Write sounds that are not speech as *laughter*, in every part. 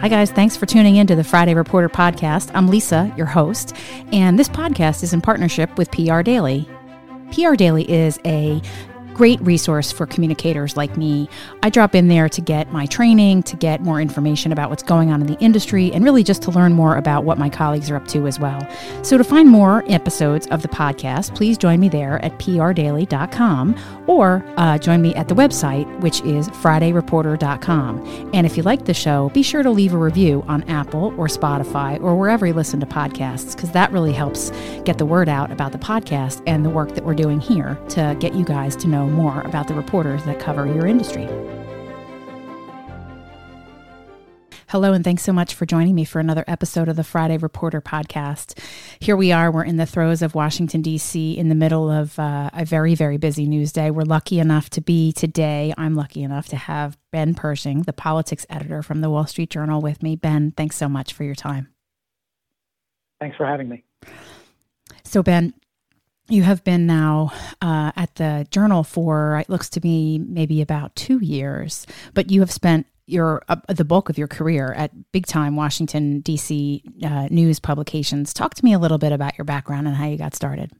Hi, guys. Thanks for tuning in to the Friday Reporter podcast. I'm Lisa, your host, and this podcast is in partnership with PR Daily. PR Daily is a great resource for communicators like me. I drop in there to get my training, to get more information about what's going on in the industry, and really just to learn more about what my colleagues are up to as well. So, to find more episodes of the podcast, please join me there at prdaily.com or uh, join me at the website, which is fridayreporter.com. And if you like the show, be sure to leave a review on Apple or Spotify or wherever you listen to podcasts, because that really helps get the word out about the podcast and the work that we're doing here to get you guys to know more about the reporters that cover your industry. Hello, and thanks so much for joining me for another episode of the Friday Reporter podcast. Here we are, we're in the throes of Washington, D.C., in the middle of uh, a very, very busy news day. We're lucky enough to be today, I'm lucky enough to have Ben Pershing, the politics editor from the Wall Street Journal, with me. Ben, thanks so much for your time. Thanks for having me. So, Ben, you have been now uh, at the journal for it looks to me maybe about two years but you have spent your uh, the bulk of your career at big time washington d.c uh, news publications. Talk to me a little bit about your background and how you got started.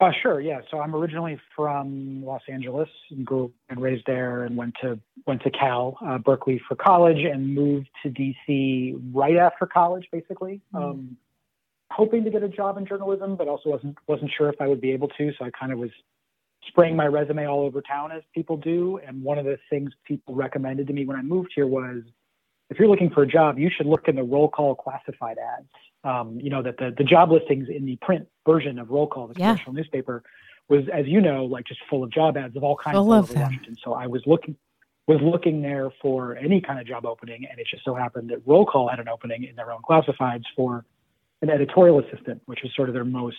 Uh, sure yeah. So i'm originally from los angeles and grew and raised there and went to went to cal uh, berkeley for college and moved to dc right after college basically. Mm-hmm. um, hoping to get a job in journalism, but also wasn't wasn't sure if I would be able to. So I kind of was spraying my resume all over town as people do. And one of the things people recommended to me when I moved here was, if you're looking for a job, you should look in the roll call classified ads. Um, you know that the the job listings in the print version of roll call, the yeah. commercial newspaper, was as you know like just full of job ads of all kinds full of them. Washington. So I was looking was looking there for any kind of job opening, and it just so happened that roll call had an opening in their own classifieds for an editorial assistant, which was sort of their most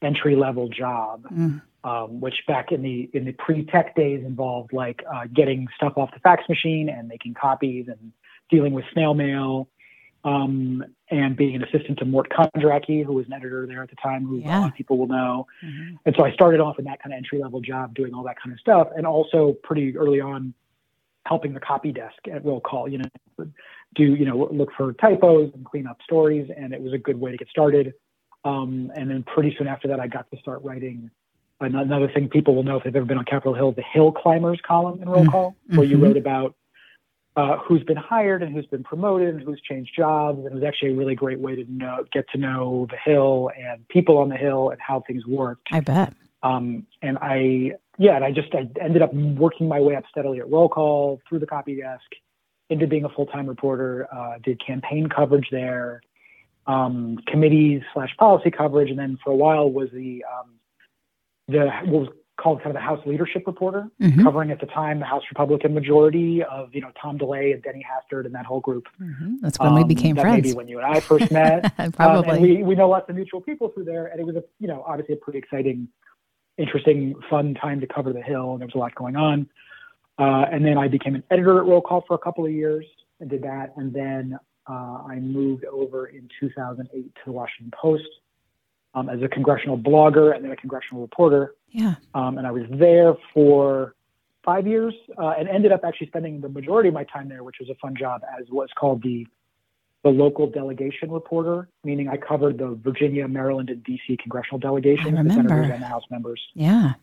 entry level job, mm. um, which back in the in the pre tech days involved like uh, getting stuff off the fax machine and making copies and dealing with snail mail. Um, and being an assistant to Mort Kondracke, who was an editor there at the time, who yeah. a lot of people will know. Mm-hmm. And so I started off in that kind of entry level job, doing all that kind of stuff, and also pretty early on, helping the copy desk at roll call. You know, do you know look for typos and clean up stories, and it was a good way to get started. Um, and then pretty soon after that, I got to start writing another thing people will know if they've ever been on Capitol Hill, the Hill Climbers column in Roll mm-hmm. Call, mm-hmm. where you wrote about uh, who's been hired and who's been promoted and who's changed jobs. And it was actually a really great way to know, get to know the Hill and people on the Hill and how things worked. I bet. Um, and I, yeah, and I just I ended up working my way up steadily at Roll Call through the copy desk into being a full-time reporter, uh, did campaign coverage there, um, committees slash policy coverage, and then for a while was the um, the what was called kind of the House leadership reporter, mm-hmm. covering at the time the House Republican majority of you know Tom DeLay and Denny Hastert and that whole group. Mm-hmm. That's when um, we became friends. Maybe when you and I first met. *laughs* Probably. Um, we we know lots of mutual people through there, and it was a you know obviously a pretty exciting, interesting, fun time to cover the Hill, and there was a lot going on. Uh, and then I became an editor at Roll Call for a couple of years and did that. And then uh, I moved over in 2008 to the Washington Post um, as a congressional blogger and then a congressional reporter. Yeah. Um, and I was there for five years uh, and ended up actually spending the majority of my time there, which was a fun job as what's called the the local delegation reporter, meaning I covered the Virginia, Maryland, and DC congressional delegations, the senators and the House members. Yeah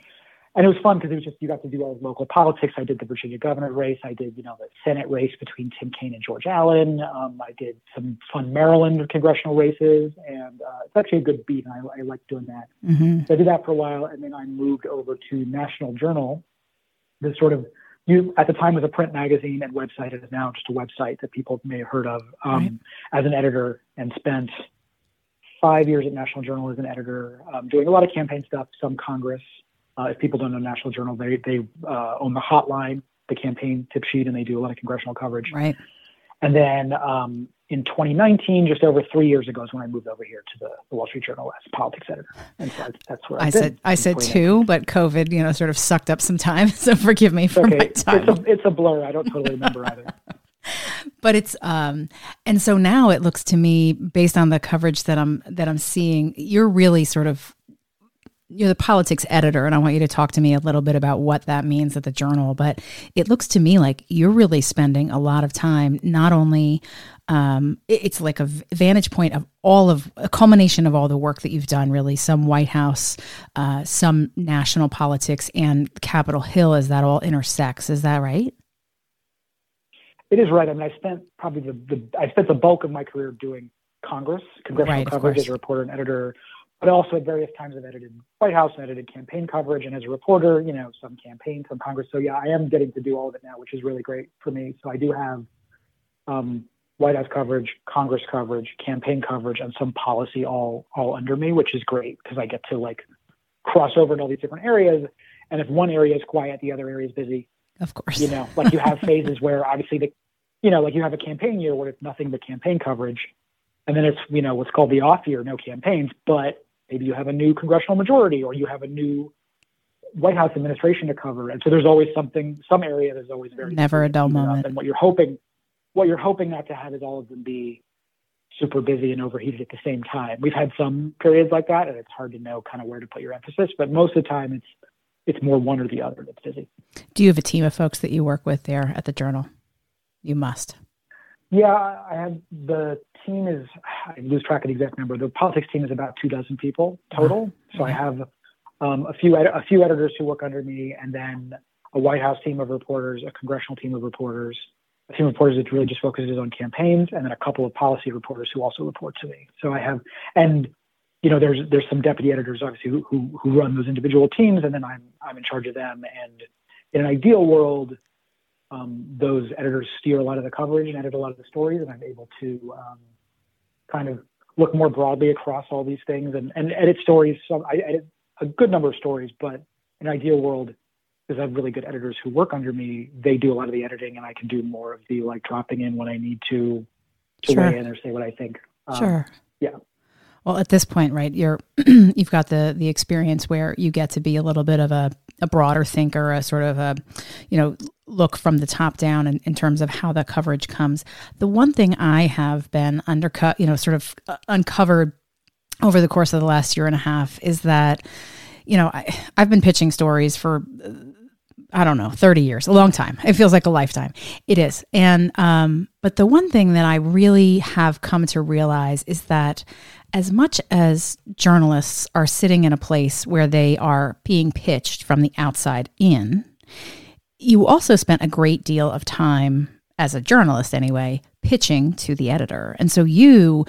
and it was fun because it was just you got to do all the local politics. I did the Virginia governor race. I did you know the Senate race between Tim Kaine and George Allen. Um, I did some fun Maryland congressional races, and uh, it's actually a good beat, and I, I like doing that. Mm-hmm. So I did that for a while, and then I moved over to National Journal. This sort of you at the time was a print magazine and website. It is now just a website that people may have heard of um, right. as an editor, and spent five years at National Journal as an editor, um, doing a lot of campaign stuff, some Congress. Uh, if people don't know National Journal, they they uh, own the hotline, the campaign tip sheet, and they do a lot of congressional coverage. Right. And then um, in 2019, just over three years ago, is when I moved over here to the, the Wall Street Journal as politics editor. And so that's where I've I said I said two, but COVID, you know, sort of sucked up some time. *laughs* So forgive me for okay. my time. It's a, it's a blur. I don't totally remember either. *laughs* but it's um and so now it looks to me based on the coverage that I'm that I'm seeing you're really sort of you're the politics editor, and I want you to talk to me a little bit about what that means at the Journal. But it looks to me like you're really spending a lot of time not only um, it's like a vantage point of all of a culmination of all the work that you've done really some white house uh, some national politics and capitol hill as that all intersects. Is that right? It is right. I mean i spent probably the, the i spent the bulk of my career doing congress congressional right, coverage as a reporter and editor but also at various times i've edited white house and edited campaign coverage and as a reporter you know some campaign some congress. So yeah i am getting to do all of it now which is really great for me. So i do have um, White House coverage, Congress coverage, campaign coverage, and some policy all all under me, which is great because I get to like cross over in all these different areas. And if one area is quiet, the other area is busy. Of course, you know, like you have phases *laughs* where obviously the, you know, like you have a campaign year where it's nothing but campaign coverage, and then it's you know what's called the off year, no campaigns, but maybe you have a new congressional majority or you have a new White House administration to cover, and so there's always something, some area that's always very never a dull moment. And what you're hoping what you're hoping not to have is all of them be super busy and overheated at the same time. We've had some periods like that, and it's hard to know kind of where to put your emphasis. But most of the time, it's it's more one or the other that's busy. Do you have a team of folks that you work with there at the Journal? You must. Yeah, I have the team is I lose track of the exact number. The politics team is about two dozen people total. So I have um, a few ed- a few editors who work under me, and then a White House team of reporters, a congressional team of reporters, a team of reporters that really just focuses on campaigns, and then a couple of policy reporters who also report to me. So I have, and you know, there's there's some deputy editors obviously who who, who run those individual teams, and then I'm I'm in charge of them. And in an ideal world, um, those editors steer a lot of the coverage and edit a lot of the stories, and I'm able to um, kind of look more broadly across all these things and, and edit stories. So I edit a good number of stories, but in an ideal world, because I have really good editors who work under me, they do a lot of the editing, and I can do more of the like dropping in when I need to to sure. weigh in or say what I think. Um, sure. Yeah. Well, at this point, right, you're *clears throat* you've got the the experience where you get to be a little bit of a, a broader thinker, a sort of a, you know, look from the top down in, in terms of how the coverage comes. The one thing I have been undercut, you know, sort of uh, uncovered over the course of the last year and a half is that, you know, I, I've been pitching stories for I don't know, 30 years, a long time. It feels like a lifetime. It is. And, um, but the one thing that I really have come to realize is that as much as journalists are sitting in a place where they are being pitched from the outside in, you also spent a great deal of time as a journalist anyway, pitching to the editor. And so you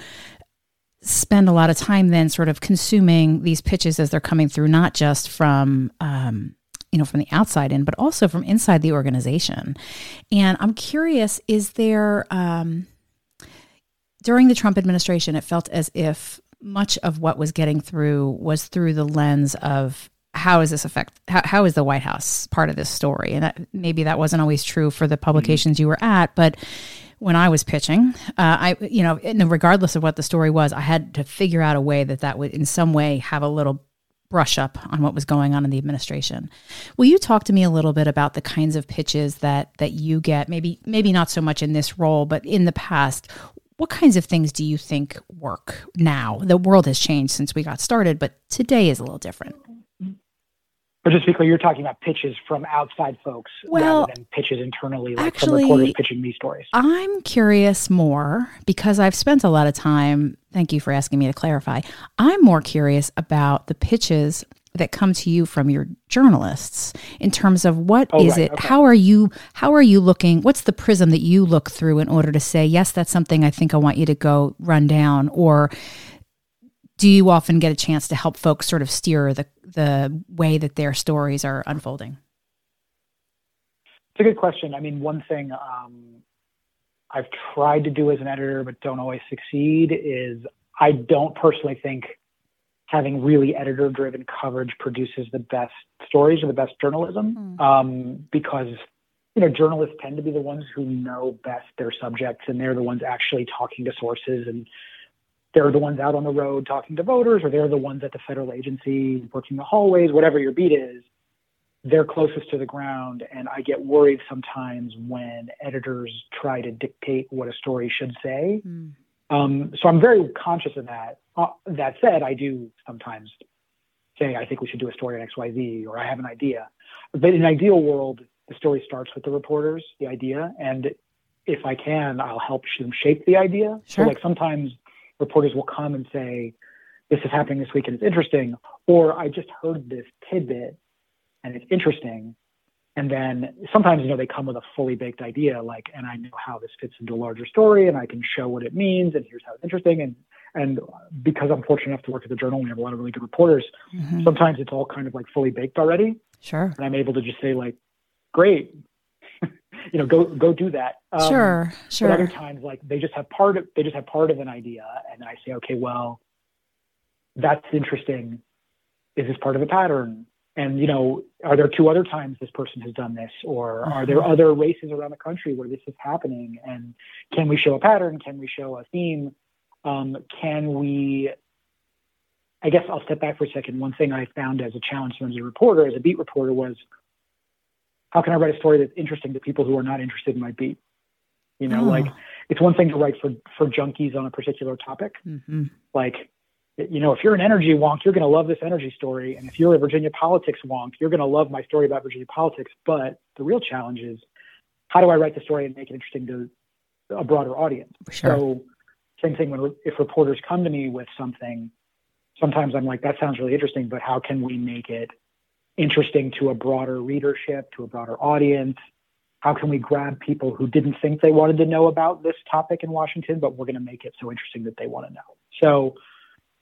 spend a lot of time then sort of consuming these pitches as they're coming through, not just from, um, you know, from the outside in, but also from inside the organization. And I'm curious, is there, um, during the Trump administration, it felt as if much of what was getting through was through the lens of how is this affect how, how is the white house part of this story and that, maybe that wasn't always true for the publications mm-hmm. you were at but when i was pitching uh, i you know regardless of what the story was i had to figure out a way that that would in some way have a little brush up on what was going on in the administration. Will you talk to me a little bit about the kinds of pitches that that you get? Maybe maybe not so much in this role, but in the past. What kinds of things do you think work now? The world has changed since we got started, but today is a little different. But just because you're talking about pitches from outside folks well, rather than pitches internally, like actually, from reporters pitching me stories. I'm curious more because I've spent a lot of time. Thank you for asking me to clarify. I'm more curious about the pitches that come to you from your journalists in terms of what oh, is right, it okay. how are you how are you looking what's the prism that you look through in order to say yes that's something i think i want you to go run down or do you often get a chance to help folks sort of steer the the way that their stories are unfolding? It's a good question. I mean, one thing um, I've tried to do as an editor, but don't always succeed, is I don't personally think having really editor-driven coverage produces the best stories or the best journalism, mm. um, because you know journalists tend to be the ones who know best their subjects, and they're the ones actually talking to sources and they're the ones out on the road talking to voters, or they're the ones at the federal agency working the hallways, whatever your beat is, they're closest to the ground. And I get worried sometimes when editors try to dictate what a story should say. Mm. Um, so I'm very conscious of that. Uh, that said, I do sometimes say, I think we should do a story on XYZ, or I have an idea. But in an ideal world, the story starts with the reporters, the idea, and if I can, I'll help them shape the idea. Sure. So like sometimes reporters will come and say, this is happening this week and it's interesting, or I just heard this tidbit and it's interesting. And then sometimes, you know, they come with a fully baked idea, like, and I know how this fits into a larger story and I can show what it means and here's how it's interesting. And and because I'm fortunate enough to work at the journal, we have a lot of really good reporters. Mhm. Sometimes it's all kind of like fully baked already. Sure. And I'm able to just say like, great, *laughs* you know, go go do that. Um, sure. But other times, like they just have part of they just have part of an idea, and I say, okay, well, that's interesting. Is this part of a pattern? And you know, are there two other times this person has done this, or are there Uh-huh. other races around the country where this is happening? And can we show a pattern? Can we show a theme? Um, can we? I guess I'll step back for a second. One thing I found as a challenge as a reporter, as a beat reporter, was how can I write a story that's interesting to people who are not interested in my beat? You know, Oh. like it's one thing to write for for junkies on a particular topic. hmm Like, you know, if you're an energy wonk, you're going to love this energy story, and if you're a Virginia politics wonk, you're going to love my story about Virginia politics. But the real challenge is, how do I write the story and make it interesting to a broader audience? Sure. So, same thing when if reporters come to me with something, sometimes I'm like, that sounds really interesting, but how can we make it interesting to a broader readership, to a broader audience? How can we grab people who didn't think they wanted to know about this topic in Washington, but we're going to make it so interesting that they want to know? So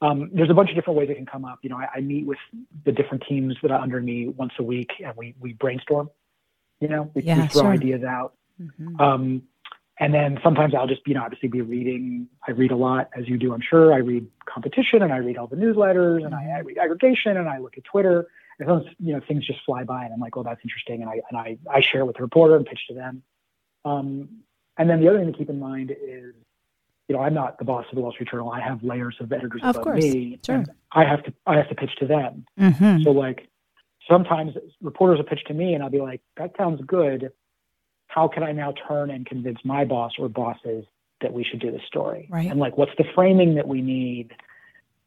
um, there's a bunch of different ways it can come up. You know, I, I meet with the different teams that are under me once a week, and we we brainstorm. You know, we, Yeah, we throw sure. ideas out. hmm Um, and then sometimes I'll just, you know, obviously be reading. I read a lot, as you do, I'm sure. I read competition and I read all the newsletters and I, I read aggregation and I look at Twitter. And sometimes, you know, things just fly by and I'm like, oh, that's interesting. And I, and I, I share it with the reporter and pitch to them. Um, and then the other thing to keep in mind is, you know, I'm not the boss of the Wall Street Journal. I have layers of editors Of above course, me. sure. And I have to, I have to pitch to them. hmm So like sometimes reporters will pitch to me and I'll be like, that sounds good. How can I now turn and convince my boss or bosses that we should do this story? Right. And like, what's the framing that we need?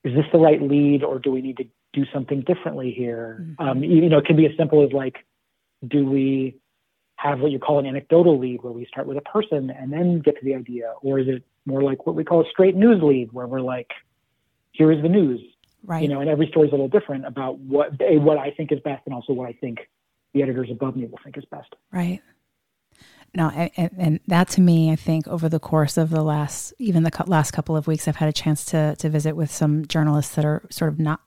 Is this the right lead or do we need to do something differently here? Mhm. Um, you know, it can be as simple as like, do we have what you call an anecdotal lead where we start with a person and then get to the idea? Or is it more like what we call a straight news lead where we're like, here is the news Right. you know, and every story is a little different about what a, what I think is best, and also what I think the editors above me will think is best. Right. No, and, and- and that to me, I think over the course of the last, even the last couple of weeks, I've had a chance to to visit with some journalists that are sort of not.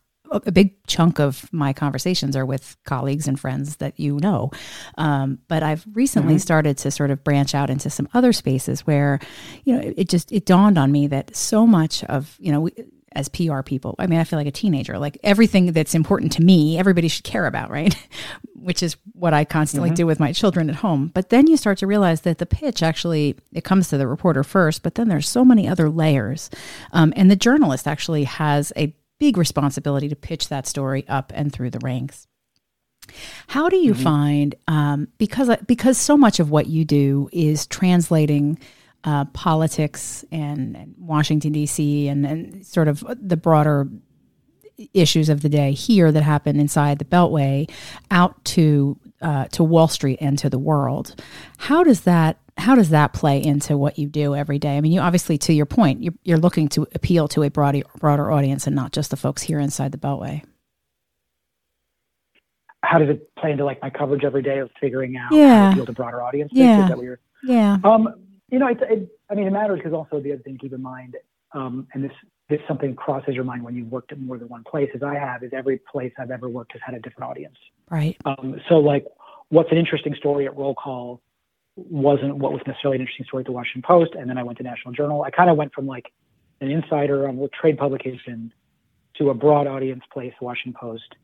A big chunk of my conversations are with colleagues and friends that you know, um, but I've recently Mhm. started to sort of branch out into some other spaces where, you know, it, it just it dawned on me that so much of you know. We, as PR people, I mean, I feel like a teenager. Like everything that's important to me, everybody should care about, right? *laughs* Which is what I constantly Mhm. do with my children at home. But then you start to realize that the pitch actually it comes to the reporter first, but then there's so many other layers, um, and the journalist actually has a big responsibility to pitch that story up and through the ranks. How do you Mhm. find um, because because so much of what you do is translating uh, politics and, and Washington D.C. And, and sort of the broader issues of the day here that happen inside the Beltway out to uh, to Wall Street and to the world. How does that how does that play into what you do every day? I mean, you obviously, to your point, you're, you're looking to appeal to a broader broader audience and not just the folks here inside the Beltway. How does it play into like my coverage every day of figuring out Yeah. how to appeal to broader audience? Yeah. That? Yeah. Um, you know, it, it, I mean, it matters because also the other thing to keep in mind, um, and this this something crosses your mind when you've worked at more than one place, as I have, is every place I've ever worked has had a different audience. Right. Um, so like, what's an interesting story at roll call wasn't what was necessarily an interesting story at the Washington Post, and then I went to National Journal. I kind of went from like an insider on a trade publication to a broad audience place, Washington Post,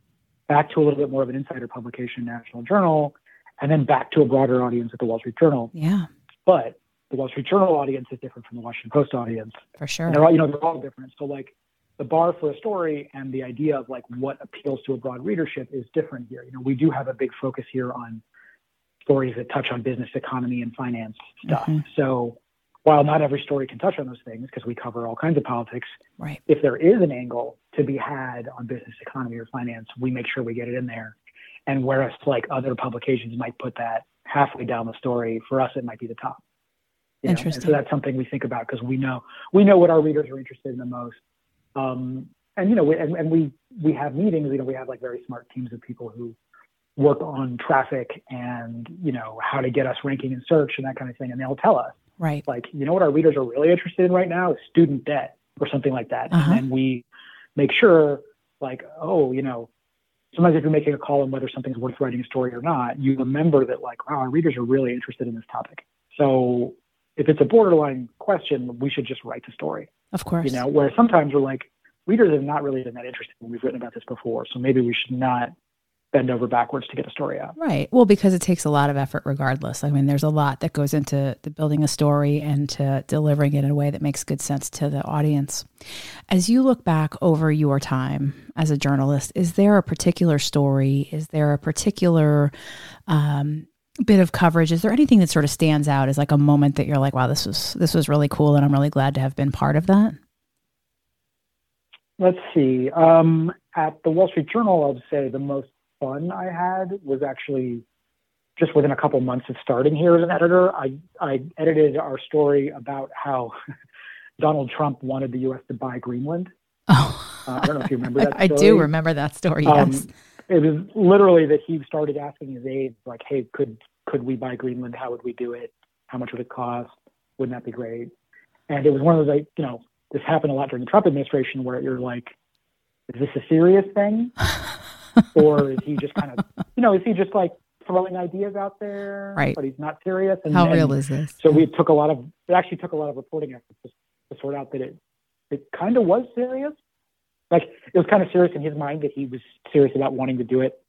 back to a little bit more of an insider publication, National Journal, and then back to a broader audience at the Wall Street Journal. Yeah. But the Wall Street Journal audience is different from the Washington Post audience. For sure. And they're all, you know, they're all different. So like the bar for a story and the idea of like what appeals to a broad readership is different here. You know, we do have a big focus here on stories that touch on business, economy, and finance stuff. Mhm. So while not every story can touch on those things because we cover all kinds of politics, right. if there is an angle to be had on business, economy, or finance, we make sure we get it in there. And whereas like other publications might put that halfway down the story, for us it might be the top. Interesting. so that's something we think about because we know we know what our readers are interested in the most. Um, and you know, we, and, and we we have meetings. You know, we have like very smart teams of people who work on traffic and you know how to get us ranking in search and that kind of thing, and they'll tell us right. like you know what our readers are really interested in right now is student debt or something like that, Uh-huh. and then we make sure like oh you know sometimes if you're making a call on whether something's worth writing a story or not, you remember that like wow our readers are really interested in this topic, so if it's a borderline question, we should just write the story. Of course. You know, where sometimes we're like, readers have not really been that interested when we've written about this before, so maybe we should not bend over backwards to get a story out. Right. Well, because it takes a lot of effort regardless. I mean, there's a lot that goes into the building a story and to delivering it in a way that makes good sense to the audience. As you look back over your time as a journalist, is there a particular story? Is there a particular um, bit of coverage? Is there anything that sort of stands out as like a moment that you're like, wow, this was this was really cool and I'm really glad to have been part of that? Let's see. Um, at the Wall Street Journal, I would say the most fun I had was actually just within a couple months of starting here as an editor. I, I edited our story about how *laughs* Donald Trump wanted the U.S. to buy Greenland. Oh, Uh, I don't know if you remember *laughs* that. I story. do remember that story. Um, it was literally that he started asking his aides, like, "Hey, could could we buy Greenland? How would we do it? How much would it cost? Wouldn't that be great?" And it was one of those, like, you know, this happened a lot during the Trump administration, where you're like, "Is this a serious thing, *laughs* or is he just kind of, you know, is he just like throwing ideas out there, Right. but he's not serious?" And, How and real is this? so we took a lot of it actually took a lot of reporting efforts to, to sort out that it it kind of was serious. Like it was kind of serious in his mind that he was serious about wanting to do it.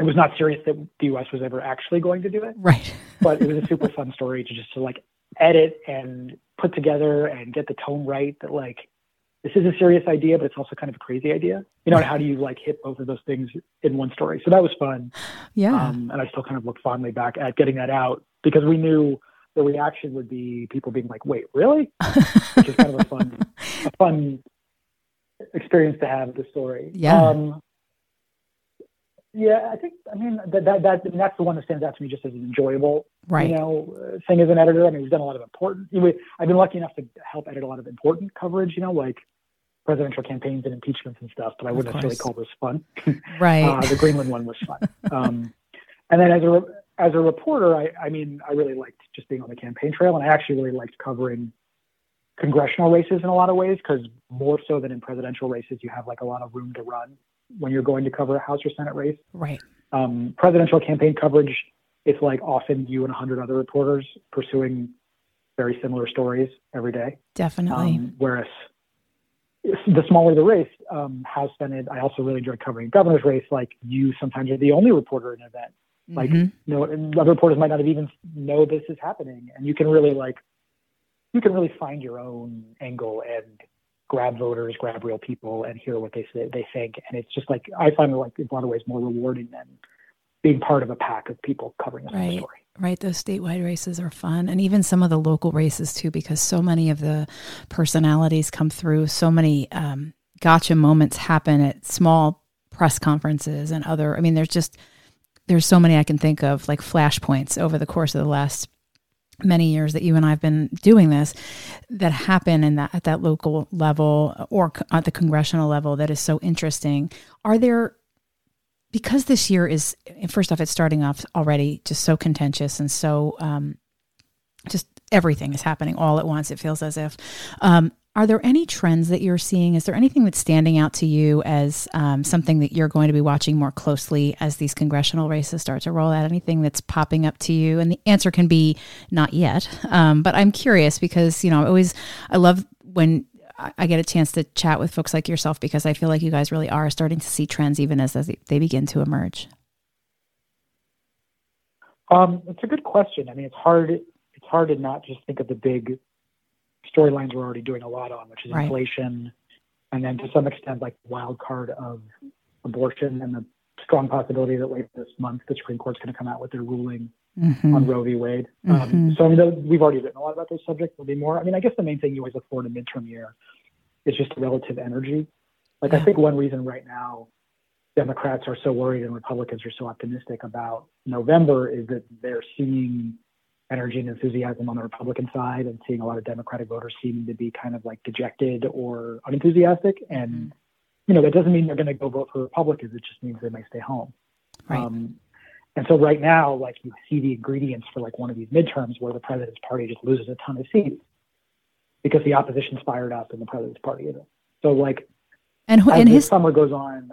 It was not serious that the U.S. was ever actually going to do it, right. *laughs* but it was a super fun story to just to like edit and put together and get the tone right. That like this is a serious idea, but it's also kind of a crazy idea. You know, and how do you like hit both of those things in one story? So that was fun. Yeah. Um, and I still kind of look fondly back at getting that out because we knew the reaction would be people being like, "Wait, really?" *laughs* Which is kind of a fun, a fun experience to have the story. Yeah. Um, yeah, I think. I mean, that that, that that's the one that stands out to me just as an enjoyable, right. you know, thing as an editor. I mean, we've done a lot of important. You know, I've been lucky enough to help edit a lot of important coverage. You know, like presidential campaigns and impeachments and stuff. But I wouldn't necessarily call this fun. *laughs* right. Uh, the Greenland one was fun. Um, and then as a as a reporter, I, I mean, I really liked just being on the campaign trail, and I actually really liked covering congressional races in a lot of ways because more so than in presidential races, you have like a lot of room to run when you're going to cover a House or Senate race. right. Um, presidential campaign coverage, it's like often you and a hundred other reporters pursuing very similar stories every day. Definitely. Um, whereas the smaller the race, um, House, Senate, I also really enjoy covering governor's race. Like you sometimes are the only reporter in an event. Like, Mhm. you know, other reporters might not have even know this is happening. And you can really like, you can really find your own angle and grab voters, grab real people and hear what they say, they think. And it's just like, I find it like in a lot of ways more rewarding than being part of a pack of people covering the same Right. story. Right, those statewide races are fun, and even some of the local races too, because so many of the personalities come through. So many um, gotcha moments happen at small press conferences and other. I mean, there's just there's so many I can think of, like flashpoints over the course of the last many years that you and I've been doing this, that happen in that at that local level or at the congressional level that is so interesting. Are there because this year is first off it's starting off already just so contentious and so um, just everything is happening all at once it feels as if. Um, are there any trends that you're seeing? Is there anything that's standing out to you as um, something that you're going to be watching more closely as these congressional races start to roll out? Anything that's popping up to you? And the answer can be not yet. Um, but i'm curious because you know i always i love when I- get a chance to chat with folks like yourself because I feel like you guys really are starting to see trends even as they they begin to emerge. Um, it's a good question. I mean, it's hard. It's hard to not just think of the big storylines we're already doing a lot on, which is Right. inflation, and then to some extent, like the wild card of abortion and the strong possibility that later this month the Supreme Court's going to come out with their ruling mm-hmm. on Roe v. Wade. Um, mm-hmm. so I mean, we've already written a lot about those subjects. There'll be more. I mean, I guess the main thing you always look for in a midterm year is just relative energy. Like yeah. I think one reason right now Democrats are so worried and Republicans are so optimistic about November is that they're seeing energy and enthusiasm on the Republican side and seeing a lot of Democratic voters seeming to be kind of like dejected or unenthusiastic. And, mm-hmm. you know, that doesn't mean they're going to go vote for Republicans. It just means they may stay home. Right. Um, and so right now, like you see the ingredients for like one of these midterms where the president's party just loses a ton of seats because the opposition's fired up and the president's party isn't. So like, and, as and his summer goes on,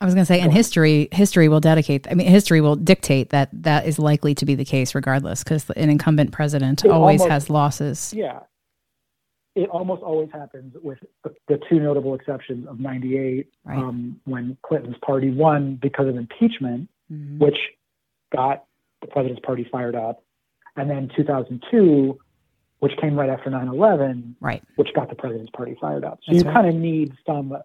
I was going to say, and history history will dedicate. I mean, history will dictate that that is likely to be the case, regardless, because an incumbent president always almost, has losses. Yeah, it almost always happens with the, the two notable exceptions of '98, right. um, when Clinton's party won because of impeachment, mm-hmm. which got the president's party fired up, and then 2002, which came right after 9/11, right, which got the president's party fired up. So That's you right. kind of need some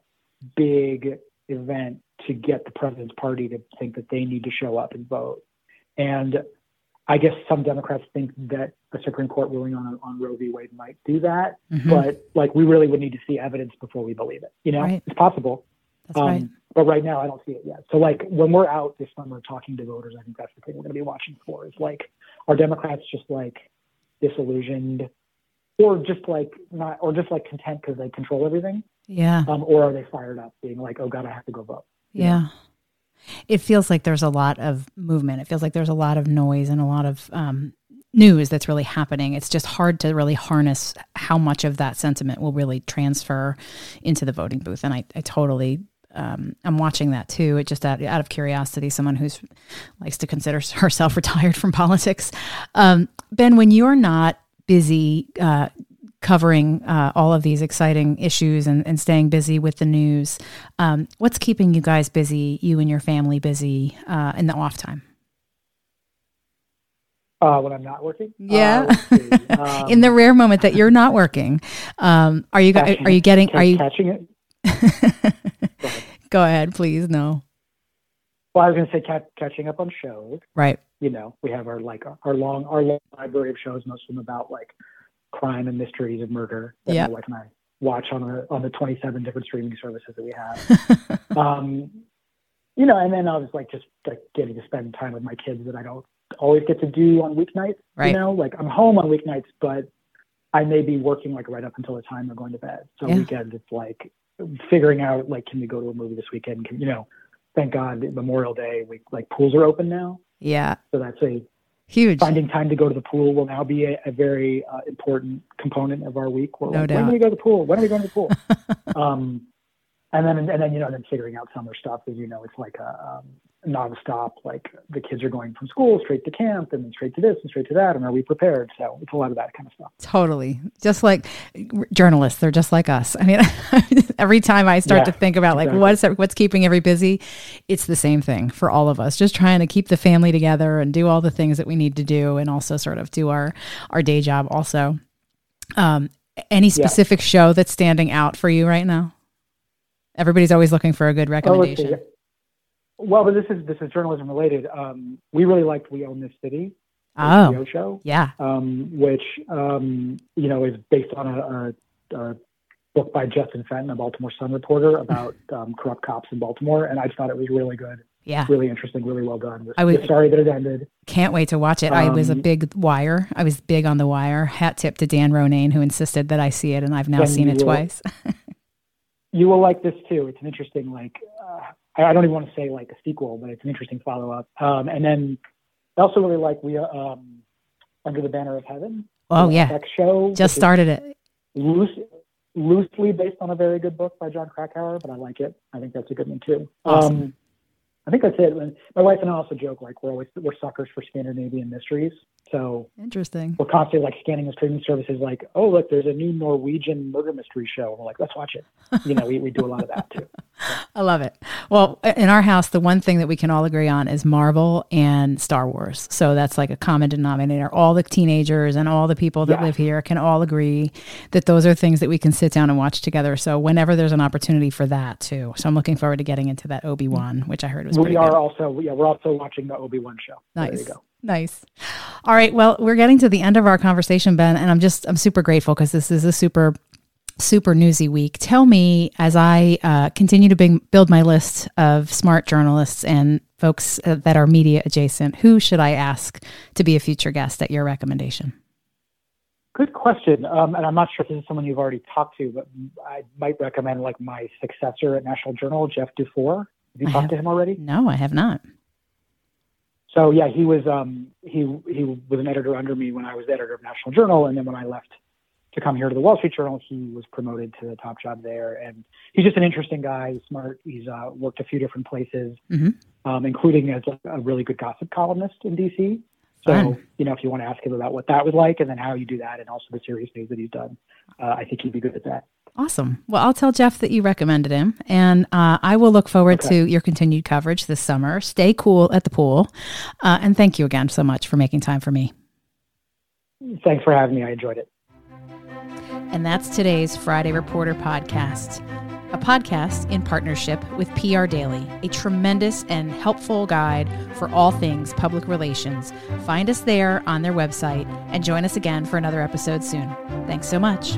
big event to get the president's party to think that they need to show up and vote. And I guess some Democrats think that a Supreme Court ruling on on Roe v. Wade might do that, mm-hmm. but like we really would need to see evidence before we believe it. You know, right. it's possible. That's um, right. But right now, I don't see it yet. So like when we're out this summer talking to voters, I think that's the thing we're going to be watching for. Is like, are Democrats just like disillusioned, or just like not, or just like content because they control everything? Yeah. Um, or are they fired up, being like, oh God, I have to go vote? Yeah. It feels like there's a lot of movement. It feels like there's a lot of noise and a lot of um, news that's really happening. It's just hard to really harness how much of that sentiment will really transfer into the voting booth. And I, I totally um, I'm watching that too. It just out, out of curiosity, someone who's likes to consider *laughs* herself retired from politics. Um, ben, when you're not busy uh, covering uh, all of these exciting issues and, and, staying busy with the news. Um, what's keeping you guys busy, you and your family busy uh, in the off time? Uh, when I'm not working, yeah. *laughs* Um, in the rare moment that you're not working, um, are you catching, are you getting are you catching it? *laughs* Go, ahead. Please. No. Well, I was going to say cat, catching up on shows. Right. You know, we have our like our long our long library of shows, most of them about like crime and mysteries of murder that yep. my wife and I watch on the on the 27 different streaming services that we have. *laughs* um, you know, and then I was like just like getting to spend time with my kids that I don't always get to do on weeknights. Right. You know, like I'm home on weeknights, but I may be working like right up until the time they're going to bed. So yeah. weekend it's like figuring out like can we go to a movie this weekend? Can, you know, thank God Memorial Day we like pools are open now. Yeah. So that's a Huge. Finding time to go to the pool will now be a, a very uh, important component of our week. We're no like, doubt. When do we go to the pool? When are we going to the pool? *laughs* um, and then, and then, you know, then figuring out summer stuff as you know, it's like a, um, nonstop. Like the kids are going from school straight to camp and then straight to this and straight to that. And are we prepared? So it's a lot of that kind of stuff. Totally. Just like journalists, they're just like us. I mean, *laughs* every time I start yeah, to think about like exactly. what's what's keeping every busy, it's the same thing for all of us. Just trying to keep the family together and do all the things that we need to do, and also sort of do our our day job also. Um, any specific yeah. show that's standing out for you right now? Everybody's always looking for a good recommendation. Oh, well, but this is this is journalism related. Um, we really liked We Own This City. Oh, show. Yeah. Um, which um, you know is based on a, a, a, book by Justin Fenton, a Baltimore Sun reporter about *laughs* um, corrupt cops in Baltimore, and I thought it was really good. Yeah. Really interesting, really well done. I was sorry that it ended. Can't wait to watch it. I was a um, big wire. I was big on the wire. Hat tip to Dan Ronayne who insisted that I see it and I've now seen it will, twice. *laughs* you will like this too. It's an interesting like uh, I don't even want to say like a sequel, but it's an interesting follow up. Um, and then I also really like we um, Under the Banner of Heaven. Oh yeah, show just started it. Loose, loosely based on a very good book by Jon Krakauer, but I like it. I think that's a good one too. Awesome. Um, I think that's it. My wife and I also joke like we're always we're suckers for Scandinavian mysteries. So interesting. We're constantly like scanning the streaming services, like, oh look, there's a new Norwegian murder mystery show. And we're like, let's watch it. You know, we, we do a lot of that too. *laughs* I love it. Well, in our house, the one thing that we can all agree on is Marvel and Star Wars. So that's like a common denominator. All the teenagers and all the people that yeah. live here can all agree that those are things that we can sit down and watch together. So whenever there's an opportunity for that too. So I'm looking forward to getting into that Obi Wan, mm-hmm. which I heard was. We are good. also yeah we're also watching the Obi Wan show. Nice. Nice. All right. Well, we're getting to the end of our conversation, Ben, and I'm just I'm super grateful because this is a super super newsy week. Tell me as I uh, continue to bing, build my list of smart journalists and folks uh, that are media adjacent, who should I ask to be a future guest at your recommendation? Good question. Um, and I'm not sure if this is someone you've already talked to, but I might recommend like my successor at National Journal, Jeff Dufour. Have you I talked have, to him already? No, I have not. So yeah, he was um, he he was an editor under me when I was the editor of National Journal, and then when I left to come here to the Wall Street Journal, he was promoted to the top job there. And he's just an interesting guy. He's smart. He's uh, worked a few different places, mm-hmm. um, including as a, a, really good gossip columnist in DC. So, Fun. you know, if you want to ask him about what that was like and then how you do that and also the serious things that he's done, uh, I think he'd be good at that. Awesome. Well, I'll tell Jeff that you recommended him, and uh, I will look forward okay. to your continued coverage this summer. Stay cool at the pool. Uh, and thank you again so much for making time for me. Thanks for having me. I enjoyed it. And that's today's Friday Reporter podcast, a podcast in partnership with PR Daily, a tremendous and helpful guide for all things public relations. Find us there on their website and join us again for another episode soon. Thanks so much.